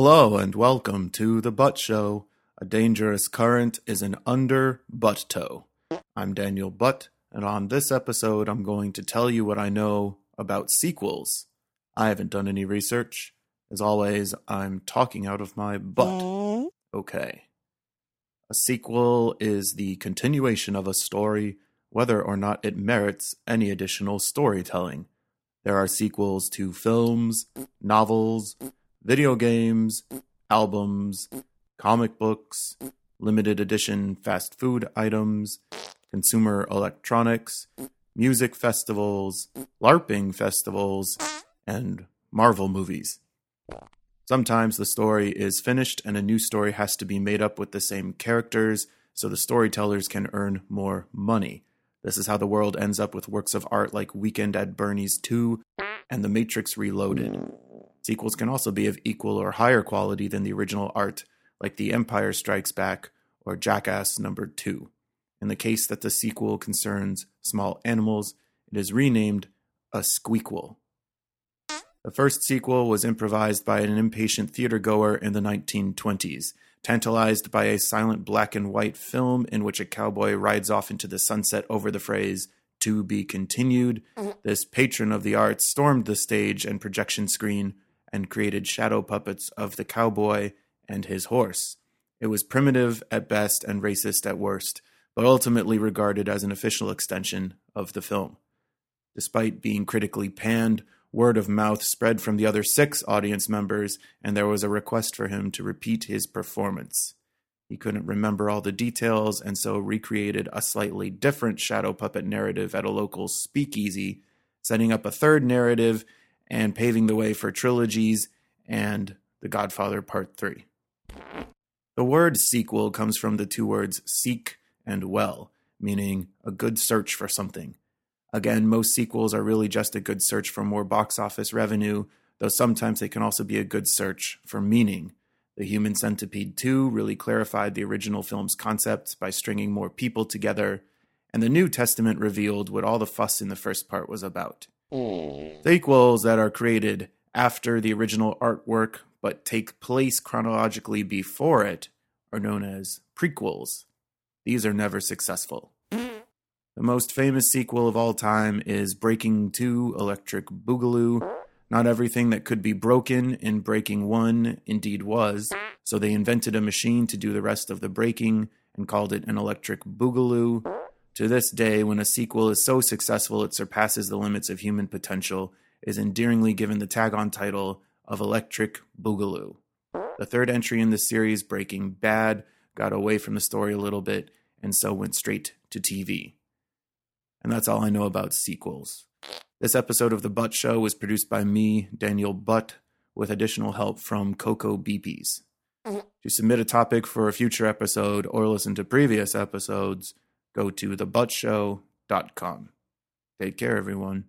Hello and welcome to The Butt Show. A dangerous current is an under butt toe. I'm Daniel Butt, and on this episode, I'm going to tell you what I know about sequels. I haven't done any research. As always, I'm talking out of my butt. Okay. A sequel is the continuation of a story, whether or not it merits any additional storytelling. There are sequels to films, novels, video games, albums, comic books, limited edition fast food items, consumer electronics, music festivals, LARPing festivals, and Marvel movies. Sometimes the story is finished and a new story has to be made up with the same characters so the storytellers can earn more money. This is how the world ends up with works of art like Weekend at Bernie's 2 and The Matrix Reloaded. Sequels can also be of equal or higher quality than the original art, like The Empire Strikes Back or Jackass Number 2. In the case that the sequel concerns small animals, it is renamed a squeakquel. The first sequel was improvised by an impatient theatergoer in the 1920s, tantalized by a silent black and white film in which a cowboy rides off into the sunset over the phrase, to be continued. Mm-hmm. This patron of the arts stormed the stage and projection screen and created shadow puppets of the cowboy and his horse. It was primitive at best and racist at worst, but ultimately regarded as an official extension of the film. Despite being critically panned, word of mouth spread from the other six audience members, and there was a request for him to repeat his performance. He couldn't remember all the details, and so recreated a slightly different shadow puppet narrative at a local speakeasy, setting up a third narrative and paving the way for trilogies and The Godfather Part 3. The word sequel comes from the two words seek and well, meaning a good search for something. Again, most sequels are really just a good search for more box office revenue, though sometimes they can also be a good search for meaning. The Human Centipede 2 really clarified the original film's concepts by stringing more people together, and the New Testament revealed what all the fuss in the first part was about. Hmm. Sequels that are created after the original artwork but take place chronologically before it are known as prequels. These are never successful. The most famous sequel of all time is Breaking 2 Electric Boogaloo. Not everything that could be broken in Breaking 1 indeed was, so they invented a machine to do the rest of the breaking and called it an Electric Boogaloo. To this day, when a sequel is so successful it surpasses the limits of human potential, is endearingly given the tag on title of Electric Boogaloo. The third entry in the series, Breaking Bad, got away from the story a little bit and so went straight to TV. And that's all I know about sequels. This episode of The Butt Show was produced by me, Daniel Butt, with additional help from Coco Beepies. To submit a topic for a future episode or listen to previous episodes, go to thebuttshow.com. Take care, everyone.